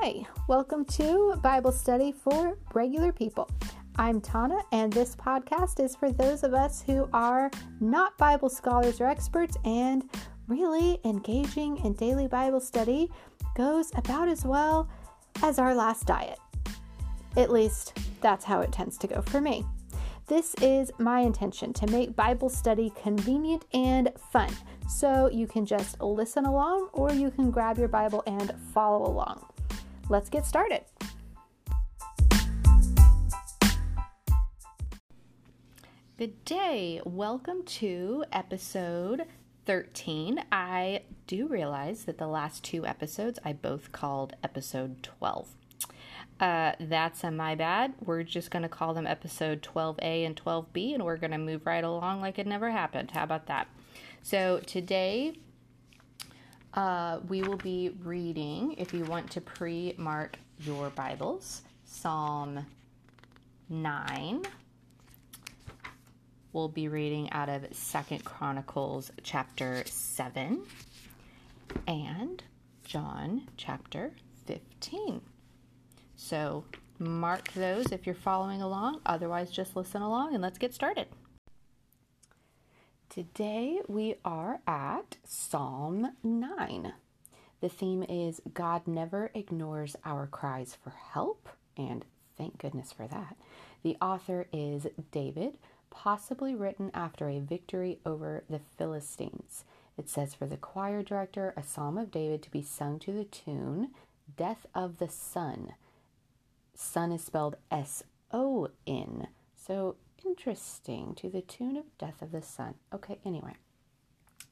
Hi, welcome to Bible Study for Regular People. I'm Tana, and this podcast is for those of us who are not Bible scholars or experts, and really engaging in daily Bible study goes about as well as our last diet. At least, that's how it tends to go for me. This is my intention to make Bible study convenient and fun. So you can just listen along or you can grab your Bible and follow along. Let's get started. Good day. Welcome to episode 13. I do realize that the last two episodes I both called episode 12. Uh, that's a my bad. We're just going to call them episode 12A and 12B, and we're going to move right along like it never happened. How about that? So today uh, we will be reading, if you want to pre mark your Bibles, Psalm 9. We'll be reading out of Second Chronicles chapter 7 and John chapter 15. So mark those if you're following along. Otherwise, just listen along and let's get started. Today we are at Psalm 9. The theme is God never ignores our cries for help, and thank goodness for that. The author is David, possibly written after a victory over the Philistines. It says for the choir director, a psalm of David to be sung to the tune Death of the Son. Sun is spelled S O N. So interesting. To the tune of Death of the Son. Okay, anyway.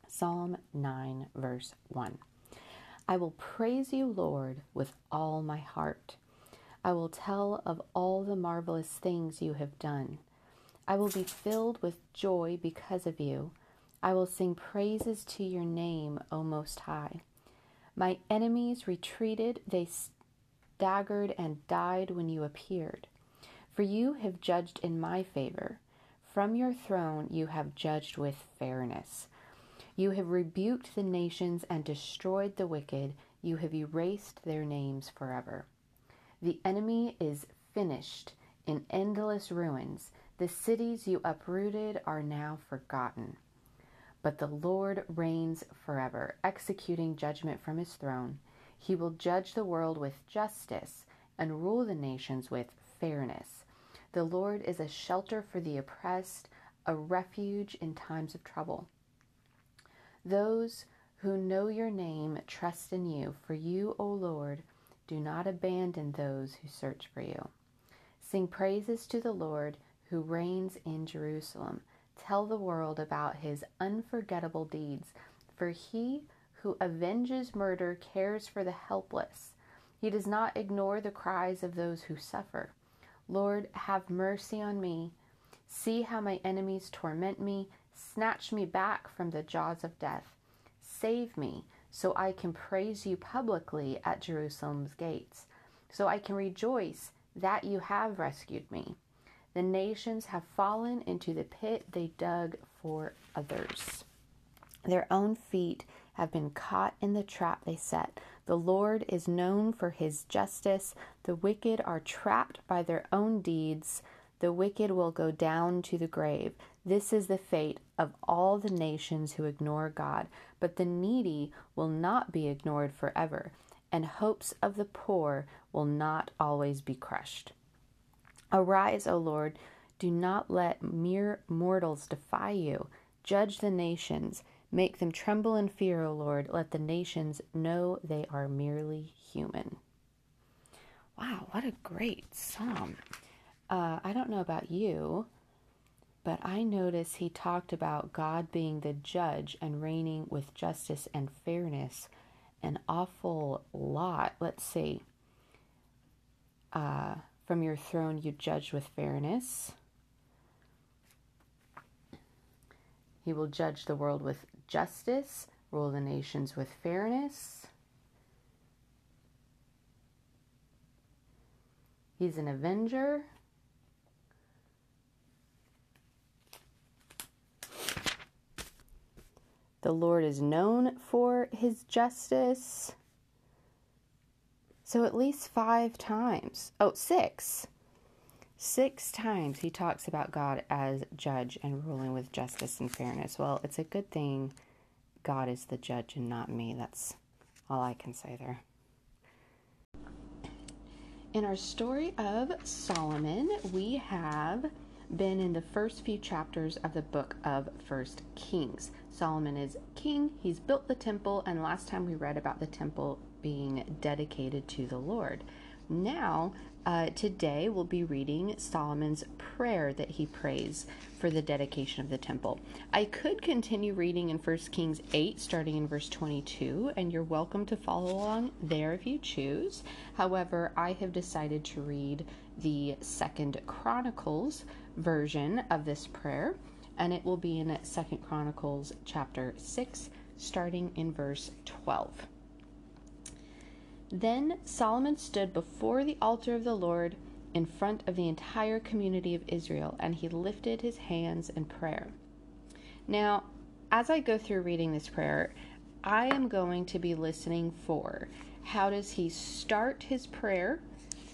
Psalm 9, verse 1. I will praise you, Lord, with all my heart. I will tell of all the marvelous things you have done. I will be filled with joy because of you. I will sing praises to your name, O Most High. My enemies retreated, they staggered and died when you appeared. For you have judged in my favor. From your throne you have judged with fairness. You have rebuked the nations and destroyed the wicked. You have erased their names forever. The enemy is finished in endless ruins. The cities you uprooted are now forgotten. But the Lord reigns forever, executing judgment from his throne. He will judge the world with justice and rule the nations with fairness. The Lord is a shelter for the oppressed, a refuge in times of trouble. Those who know your name trust in you, for you, O Lord, do not abandon those who search for you. Sing praises to the Lord who reigns in Jerusalem. Tell the world about his unforgettable deeds, for he who avenges murder cares for the helpless. He does not ignore the cries of those who suffer. Lord, have mercy on me. See how my enemies torment me. Snatch me back from the jaws of death. Save me so I can praise you publicly at Jerusalem's gates, so I can rejoice that you have rescued me. The nations have fallen into the pit they dug for others. Their own feet have been caught in the trap they set. The Lord is known for his justice. The wicked are trapped by their own deeds. The wicked will go down to the grave. This is the fate of all the nations who ignore God. But the needy will not be ignored forever, and hopes of the poor will not always be crushed. Arise, O Lord. Do not let mere mortals defy you. Judge the nations. Make them tremble in fear, O Lord. Let the nations know they are merely human. Wow, what a great psalm. Uh, I don't know about you, but I notice he talked about God being the judge and reigning with justice and fairness an awful lot. Let's see. Uh, from your throne, you judge with fairness. He will judge the world with justice, rule the nations with fairness. He's an avenger. The Lord is known for his justice. So at least five times. Oh, six. Six times he talks about God as judge and ruling with justice and fairness. Well, it's a good thing God is the judge and not me. That's all I can say there. In our story of Solomon, we have been in the first few chapters of the book of First Kings. Solomon is king, he's built the temple, and last time we read about the temple being dedicated to the Lord. Now, uh, today we'll be reading Solomon's prayer that he prays for the dedication of the temple. I could continue reading in 1 Kings 8, starting in verse 22, and you're welcome to follow along there if you choose. However, I have decided to read the Second Chronicles version of this prayer, and it will be in Second Chronicles chapter 6, starting in verse 12. Then Solomon stood before the altar of the Lord in front of the entire community of Israel, and he lifted his hands in prayer. Now, as I go through reading this prayer, I am going to be listening for how does he start his prayer?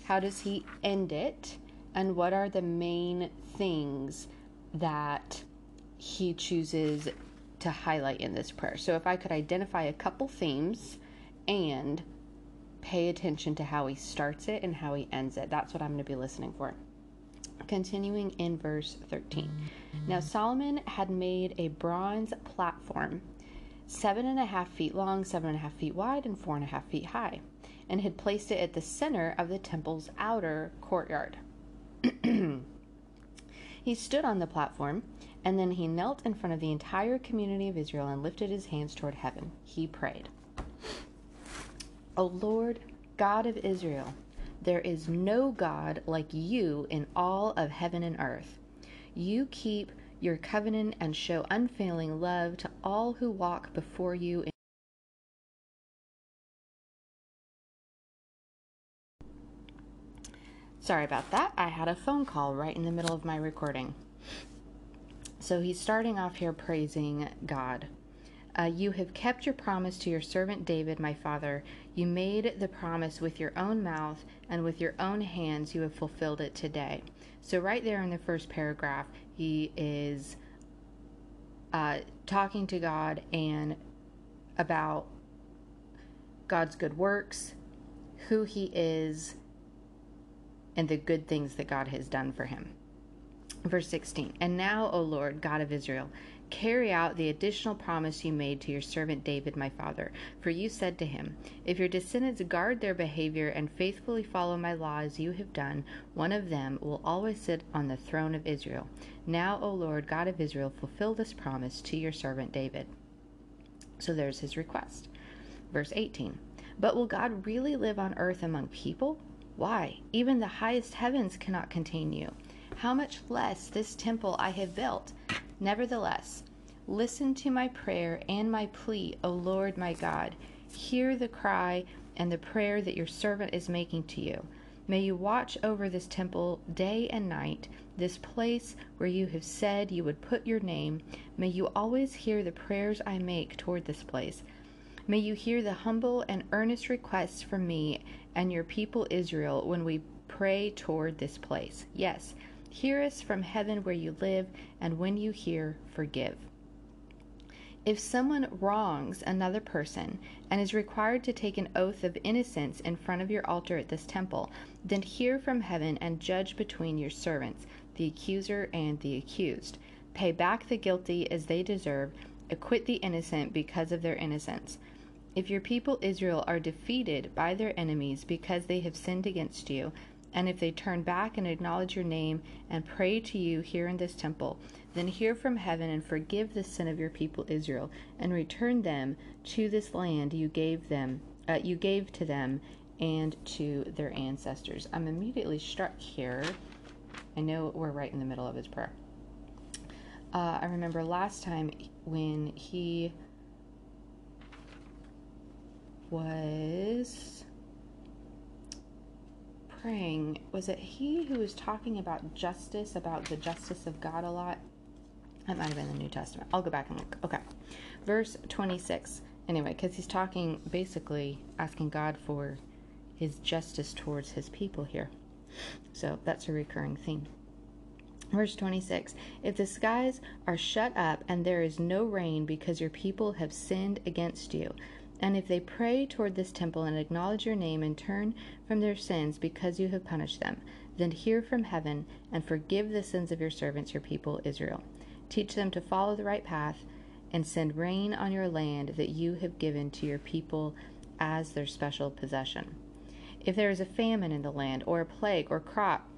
How does he end it? And what are the main things that he chooses to highlight in this prayer? So, if I could identify a couple themes and pay attention to how he starts it and how he ends it. That's what I'm going to be listening for. Continuing in verse 13. Now, Solomon had made a bronze platform, seven and a half feet long, seven and a half feet wide, and four and a half feet high, and had placed it at the center of the temple's outer courtyard. he stood on the platform, and then he knelt in front of the entire community of Israel and lifted his hands toward heaven. He prayed. O Lord, God of Israel, there is no God like you in all of heaven and earth. You keep your covenant and show unfailing love to all who walk before you. Sorry about that. I had a phone call right in the middle of my recording. So he's starting off here praising God. Uh, you have kept your promise to your servant David, my father. You made the promise with your own mouth, and with your own hands you have fulfilled it today. So, right there in the first paragraph, he is uh, talking to God and about God's good works, who he is, and the good things that God has done for him. Verse 16 And now, O Lord, God of Israel, Carry out the additional promise you made to your servant David, my father. For you said to him, If your descendants guard their behavior and faithfully follow my law as you have done, one of them will always sit on the throne of Israel. Now, O Lord, God of Israel, fulfill this promise to your servant David. So there's his request. Verse 18 But will God really live on earth among people? Why? Even the highest heavens cannot contain you. How much less this temple I have built? Nevertheless, listen to my prayer and my plea, O Lord my God. Hear the cry and the prayer that your servant is making to you. May you watch over this temple day and night, this place where you have said you would put your name. May you always hear the prayers I make toward this place. May you hear the humble and earnest requests from me and your people Israel when we pray toward this place. Yes, Hear us from heaven where you live, and when you hear, forgive. If someone wrongs another person and is required to take an oath of innocence in front of your altar at this temple, then hear from heaven and judge between your servants, the accuser and the accused. Pay back the guilty as they deserve, acquit the innocent because of their innocence. If your people Israel are defeated by their enemies because they have sinned against you, and if they turn back and acknowledge your name and pray to you here in this temple, then hear from heaven and forgive the sin of your people Israel, and return them to this land you gave them, uh, you gave to them and to their ancestors. I'm immediately struck here. I know we're right in the middle of his prayer. Uh, I remember last time when he was praying, was it he who was talking about justice, about the justice of God a lot? That might have been the New Testament. I'll go back and look. Okay. Verse 26. Anyway, because he's talking basically asking God for his justice towards his people here. So that's a recurring theme. Verse 26 If the skies are shut up and there is no rain because your people have sinned against you, and if they pray toward this temple and acknowledge your name and turn from their sins because you have punished them, then hear from heaven and forgive the sins of your servants, your people Israel. Teach them to follow the right path and send rain on your land that you have given to your people as their special possession. If there is a famine in the land, or a plague, or crop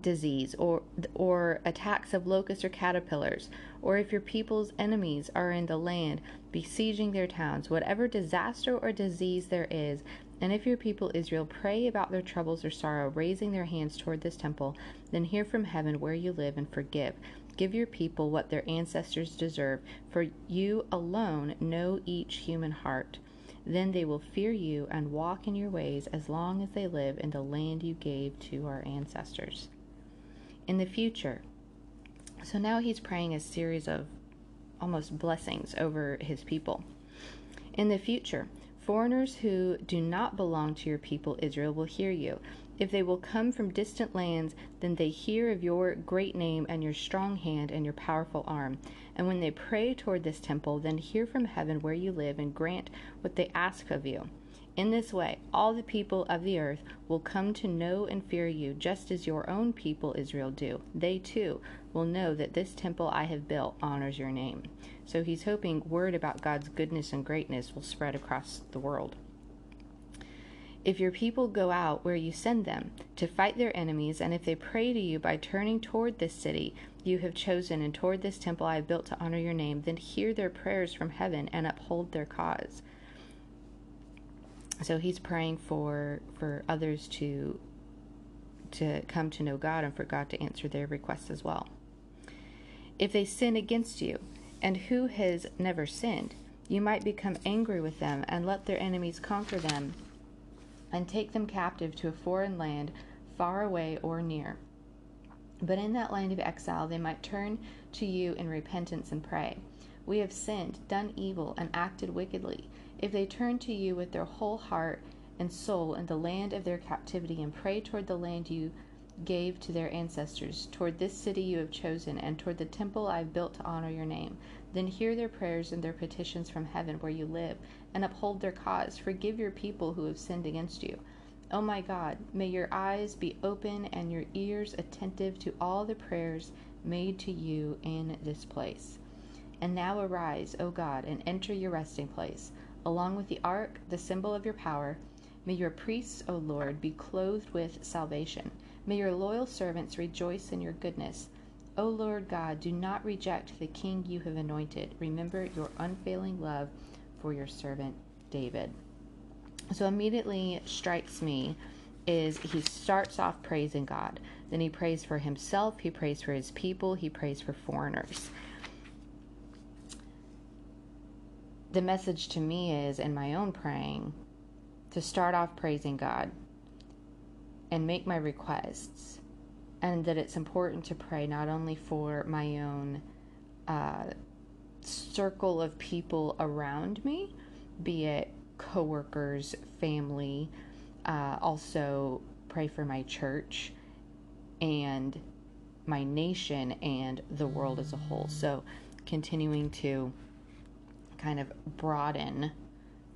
disease or or attacks of locusts or caterpillars or if your people's enemies are in the land besieging their towns whatever disaster or disease there is and if your people Israel pray about their troubles or sorrow raising their hands toward this temple then hear from heaven where you live and forgive give your people what their ancestors deserve for you alone know each human heart then they will fear you and walk in your ways as long as they live in the land you gave to our ancestors in the future. So now he's praying a series of almost blessings over his people. In the future, foreigners who do not belong to your people Israel will hear you. If they will come from distant lands, then they hear of your great name and your strong hand and your powerful arm. And when they pray toward this temple, then hear from heaven where you live and grant what they ask of you. In this way, all the people of the earth will come to know and fear you, just as your own people Israel do. They too will know that this temple I have built honors your name. So he's hoping word about God's goodness and greatness will spread across the world. If your people go out where you send them to fight their enemies, and if they pray to you by turning toward this city you have chosen and toward this temple I have built to honor your name, then hear their prayers from heaven and uphold their cause so he's praying for for others to to come to know God and for God to answer their requests as well. If they sin against you, and who has never sinned, you might become angry with them and let their enemies conquer them and take them captive to a foreign land far away or near. But in that land of exile, they might turn to you in repentance and pray. We have sinned, done evil, and acted wickedly. If they turn to you with their whole heart and soul in the land of their captivity and pray toward the land you gave to their ancestors, toward this city you have chosen, and toward the temple I have built to honor your name, then hear their prayers and their petitions from heaven where you live, and uphold their cause. Forgive your people who have sinned against you. O oh my God, may your eyes be open and your ears attentive to all the prayers made to you in this place. And now arise, O God, and enter your resting place along with the ark, the symbol of your power. May your priests, O Lord, be clothed with salvation. May your loyal servants rejoice in your goodness. O Lord God, do not reject the king you have anointed. Remember your unfailing love for your servant David. So immediately strikes me is he starts off praising God. Then he prays for himself, he prays for his people, he prays for foreigners. The message to me is in my own praying to start off praising God and make my requests. And that it's important to pray not only for my own uh, circle of people around me, be it coworkers, family, uh, also pray for my church and my nation and the world as a whole. So, continuing to kind of broaden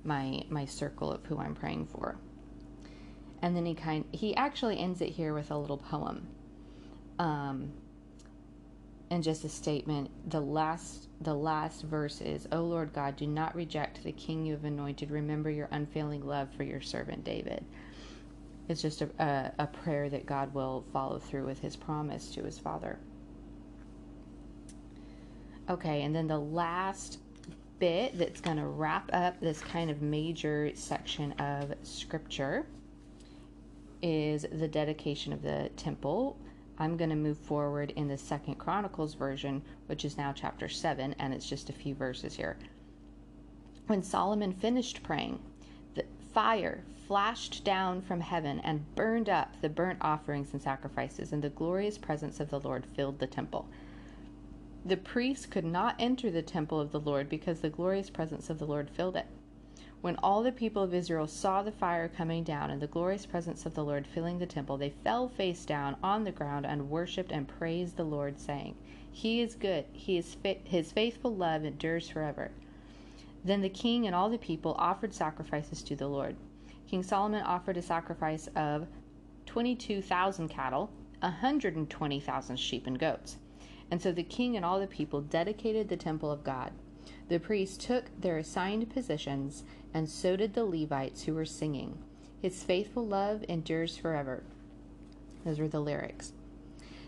my my circle of who I'm praying for. And then he kind he actually ends it here with a little poem. Um and just a statement the last the last verse is oh lord god do not reject the king you have anointed remember your unfailing love for your servant david it's just a, a, a prayer that god will follow through with his promise to his father okay and then the last bit that's going to wrap up this kind of major section of scripture is the dedication of the temple. I'm going to move forward in the second Chronicles version, which is now chapter 7, and it's just a few verses here. When Solomon finished praying, the fire flashed down from heaven and burned up the burnt offerings and sacrifices, and the glorious presence of the Lord filled the temple. The priests could not enter the temple of the Lord because the glorious presence of the Lord filled it. When all the people of Israel saw the fire coming down and the glorious presence of the Lord filling the temple, they fell face down on the ground and worshipped and praised the Lord, saying, He is good, he is fa- his faithful love endures forever. Then the king and all the people offered sacrifices to the Lord. King Solomon offered a sacrifice of 22,000 cattle, 120,000 sheep and goats. And so the king and all the people dedicated the temple of God. The priests took their assigned positions, and so did the Levites who were singing. His faithful love endures forever. Those were the lyrics.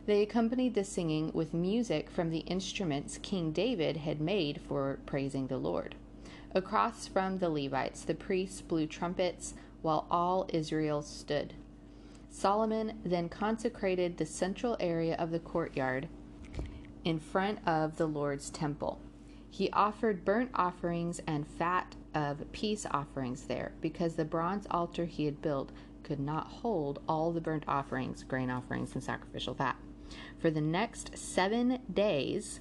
They accompanied the singing with music from the instruments King David had made for praising the Lord. Across from the Levites, the priests blew trumpets while all Israel stood. Solomon then consecrated the central area of the courtyard in front of the Lord's temple. He offered burnt offerings and fat of peace offerings there, because the bronze altar he had built could not hold all the burnt offerings, grain offerings, and sacrificial fat. For the next seven days,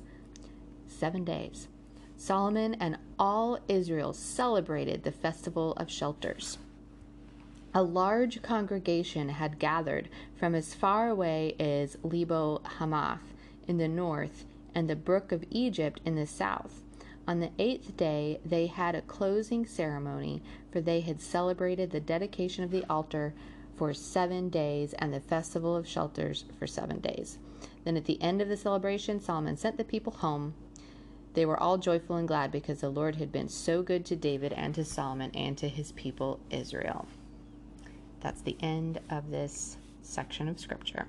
seven days, Solomon and all Israel celebrated the festival of shelters. A large congregation had gathered from as far away as Lebo Hamath in the north and the brook of Egypt in the south. On the eighth day, they had a closing ceremony, for they had celebrated the dedication of the altar for seven days and the festival of shelters for seven days. Then at the end of the celebration, Solomon sent the people home. They were all joyful and glad because the Lord had been so good to David and to Solomon and to his people Israel. That's the end of this section of scripture.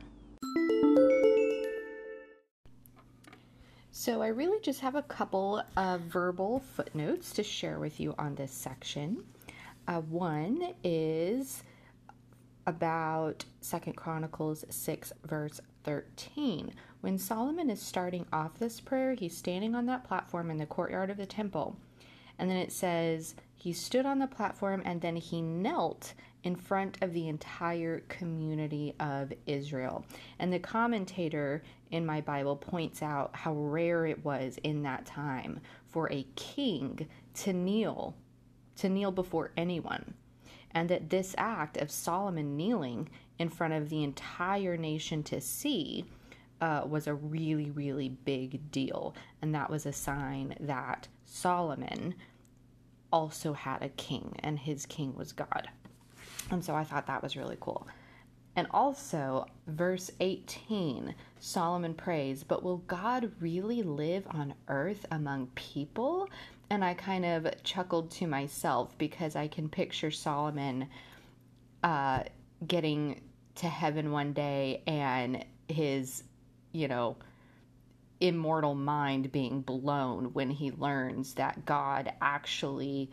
So, I really just have a couple of verbal footnotes to share with you on this section. Uh, one is about Second Chronicles 6, verse 13. When Solomon is starting off this prayer, he's standing on that platform in the courtyard of the temple. And then it says, he stood on the platform and then he knelt in front of the entire community of Israel. And the commentator in my Bible points out how rare it was in that time for a king to kneel, to kneel before anyone. And that this act of Solomon kneeling in front of the entire nation to see uh, was a really, really big deal. And that was a sign that Solomon also had a king, and his king was God. And so I thought that was really cool. And also, verse 18, Solomon prays, But will God really live on earth among people? And I kind of chuckled to myself because I can picture Solomon uh, getting to heaven one day and his, you know, immortal mind being blown when he learns that God actually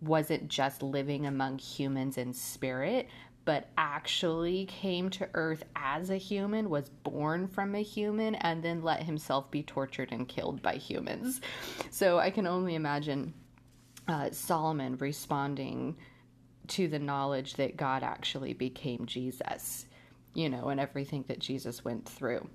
wasn't just living among humans in spirit, but actually came to earth as a human, was born from a human, and then let himself be tortured and killed by humans. So I can only imagine uh, Solomon responding to the knowledge that God actually became Jesus, you know, and everything that Jesus went through.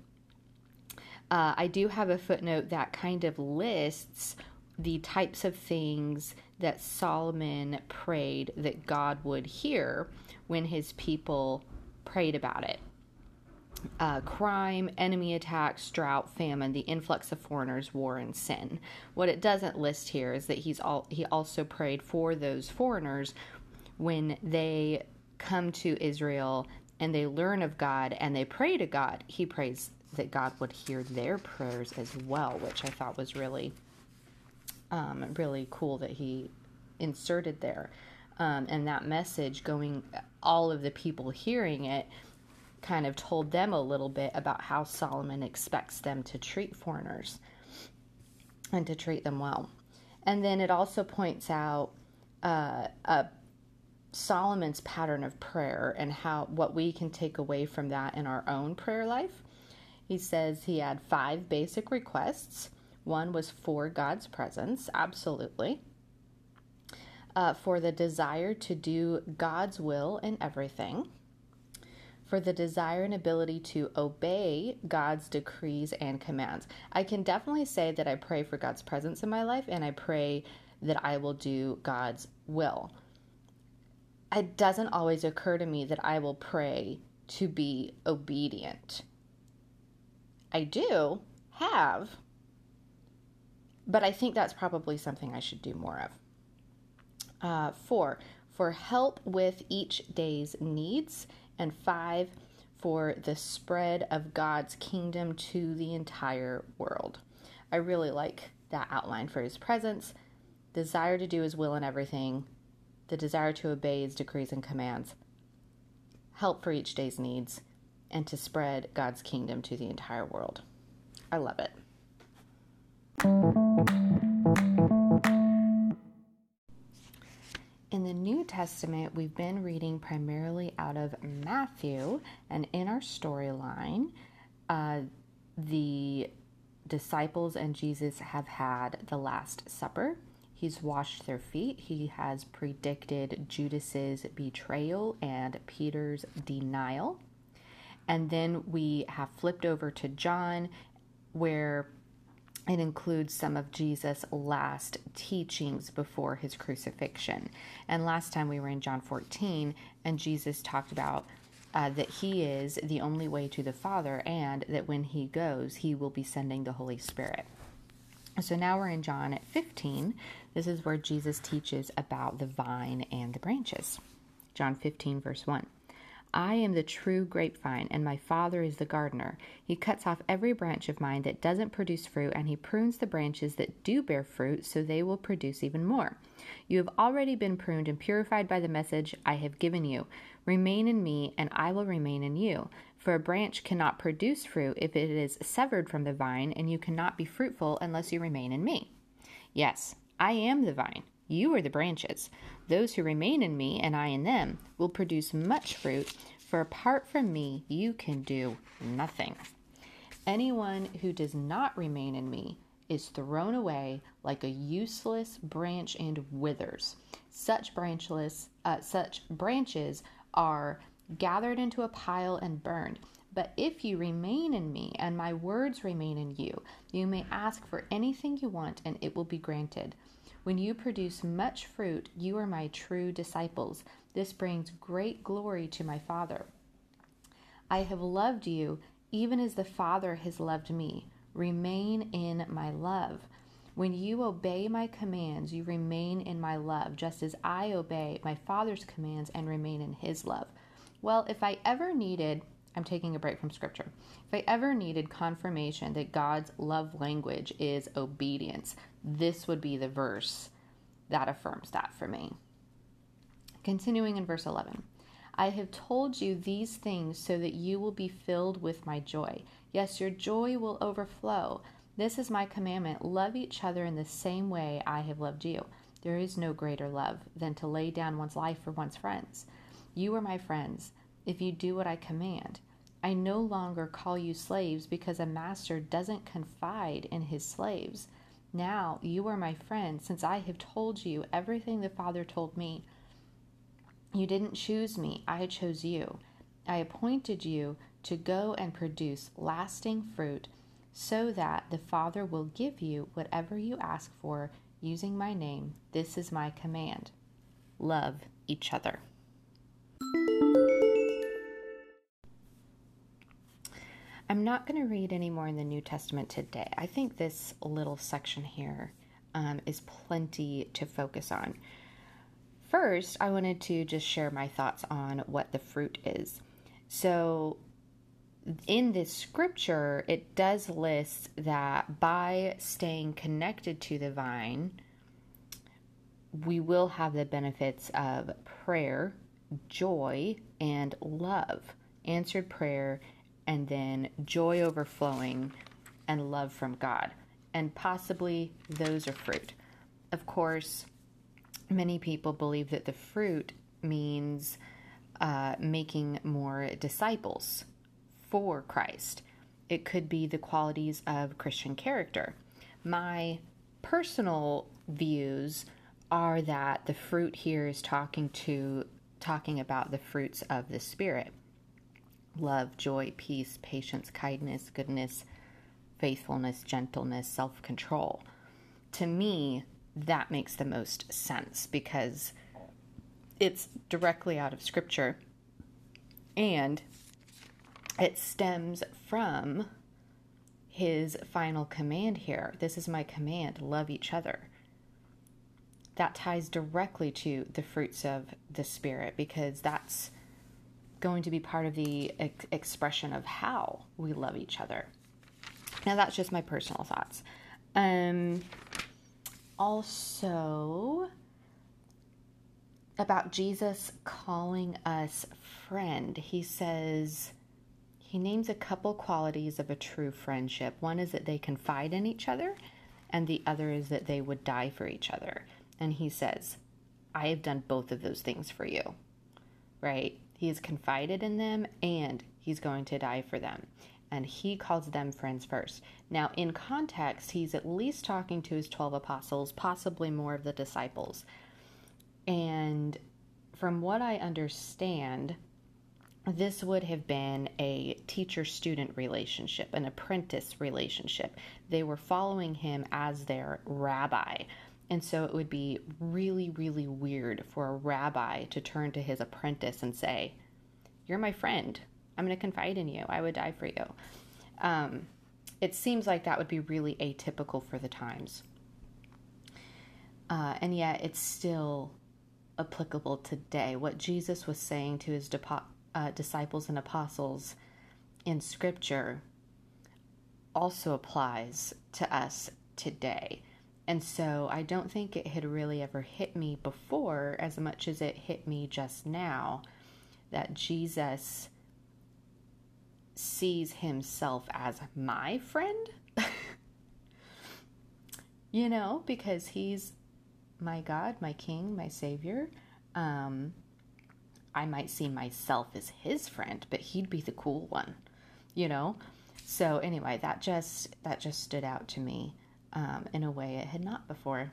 Uh, I do have a footnote that kind of lists the types of things that Solomon prayed that God would hear when his people prayed about it. Uh, crime, enemy attacks, drought, famine, the influx of foreigners, war, and sin. What it doesn't list here is that he's all he also prayed for those foreigners when they come to Israel and they learn of God and they pray to God. He prays that God would hear their prayers as well, which I thought was really, um, really cool that he inserted there. Um, and that message going, all of the people hearing it kind of told them a little bit about how Solomon expects them to treat foreigners and to treat them well. And then it also points out uh, a Solomon's pattern of prayer and how what we can take away from that in our own prayer life. He says he had five basic requests. One was for God's presence, absolutely. Uh, for the desire to do God's will in everything. for the desire and ability to obey God's decrees and commands. I can definitely say that I pray for God's presence in my life and I pray that I will do God's will. It doesn't always occur to me that I will pray to be obedient. I do have, but I think that's probably something I should do more of. Uh, four, for help with each day's needs and five, for the spread of God's kingdom to the entire world. I really like that outline for his presence, desire to do his will in everything, the desire to obey his decrees and commands, help for each day's needs, and to spread God's kingdom to the entire world. I love it. Testament, we've been reading primarily out of Matthew, and in our storyline, uh, the disciples and Jesus have had the Last Supper. He's washed their feet. He has predicted Judas's betrayal and Peter's denial. And then we have flipped over to John, where it includes some of Jesus' last teachings before his crucifixion. And last time we were in John 14, and Jesus talked about uh, that he is the only way to the Father, and that when he goes, he will be sending the Holy Spirit. So now we're in John 15. This is where Jesus teaches about the vine and the branches. John 15, verse 1. I am the true grapevine, and my Father is the gardener. He cuts off every branch of mine that doesn't produce fruit, and he prunes the branches that do bear fruit, so they will produce even more. You have already been pruned and purified by the message I have given you. Remain in me, and I will remain in you. For a branch cannot produce fruit if it is severed from the vine, and you cannot be fruitful unless you remain in me. Yes, I am the vine. You are the branches. Those who remain in me and I in them will produce much fruit, for apart from me, you can do nothing. Anyone who does not remain in me is thrown away like a useless branch and withers. Such branchless, uh, such branches are gathered into a pile and burned. But if you remain in me and my words remain in you, you may ask for anything you want and it will be granted. When you produce much fruit, you are my true disciples. This brings great glory to my Father. I have loved you even as the Father has loved me. Remain in my love. When you obey my commands, you remain in my love, just as I obey my Father's commands and remain in his love. Well, if I ever needed, I'm taking a break from scripture. If I ever needed confirmation that God's love language is obedience, this would be the verse that affirms that for me. Continuing in verse 11 I have told you these things so that you will be filled with my joy. Yes, your joy will overflow. This is my commandment love each other in the same way I have loved you. There is no greater love than to lay down one's life for one's friends. You are my friends if you do what I command. I no longer call you slaves because a master doesn't confide in his slaves. Now you are my friend, since I have told you everything the Father told me. You didn't choose me, I chose you. I appointed you to go and produce lasting fruit, so that the Father will give you whatever you ask for using my name. This is my command love each other. I'm not going to read any more in the New Testament today. I think this little section here um, is plenty to focus on. First, I wanted to just share my thoughts on what the fruit is. So, in this scripture, it does list that by staying connected to the vine, we will have the benefits of prayer, joy, and love, answered prayer, and then joy overflowing and love from God. And possibly those are fruit. Of course, many people believe that the fruit means uh, making more disciples for Christ. It could be the qualities of Christian character. My personal views are that the fruit here is talking to talking about the fruits of the spirit love, joy, peace, patience, kindness, goodness, faithfulness, gentleness, self control. To me, that makes the most sense because it's directly out of scripture and it stems from his final command here. This is my command love each other. That ties directly to the fruits of the Spirit because that's going to be part of the ex- expression of how we love each other. Now, that's just my personal thoughts. Um, also, about Jesus calling us friend, he says, he names a couple qualities of a true friendship. One is that they confide in each other, and the other is that they would die for each other. And he says, I have done both of those things for you, right? He has confided in them and he's going to die for them. And he calls them friends first. Now, in context, he's at least talking to his 12 apostles, possibly more of the disciples. And from what I understand, this would have been a teacher student relationship, an apprentice relationship. They were following him as their rabbi. And so it would be really, really weird for a rabbi to turn to his apprentice and say, You're my friend. I'm going to confide in you. I would die for you. Um, it seems like that would be really atypical for the times. Uh, and yet it's still applicable today. What Jesus was saying to his depo- uh, disciples and apostles in Scripture also applies to us today. And so I don't think it had really ever hit me before as much as it hit me just now that Jesus sees himself as my friend. you know, because he's my God, my King, my Savior. Um, I might see myself as his friend, but he'd be the cool one, you know? So anyway, that just that just stood out to me um, in a way it had not before.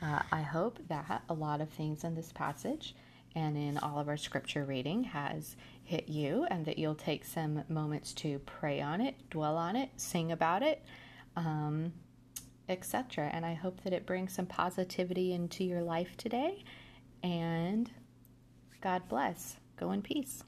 Uh, I hope that a lot of things in this passage and in all of our scripture reading has hit you, and that you'll take some moments to pray on it, dwell on it, sing about it, um, etc. And I hope that it brings some positivity into your life today. And God bless. Go in peace.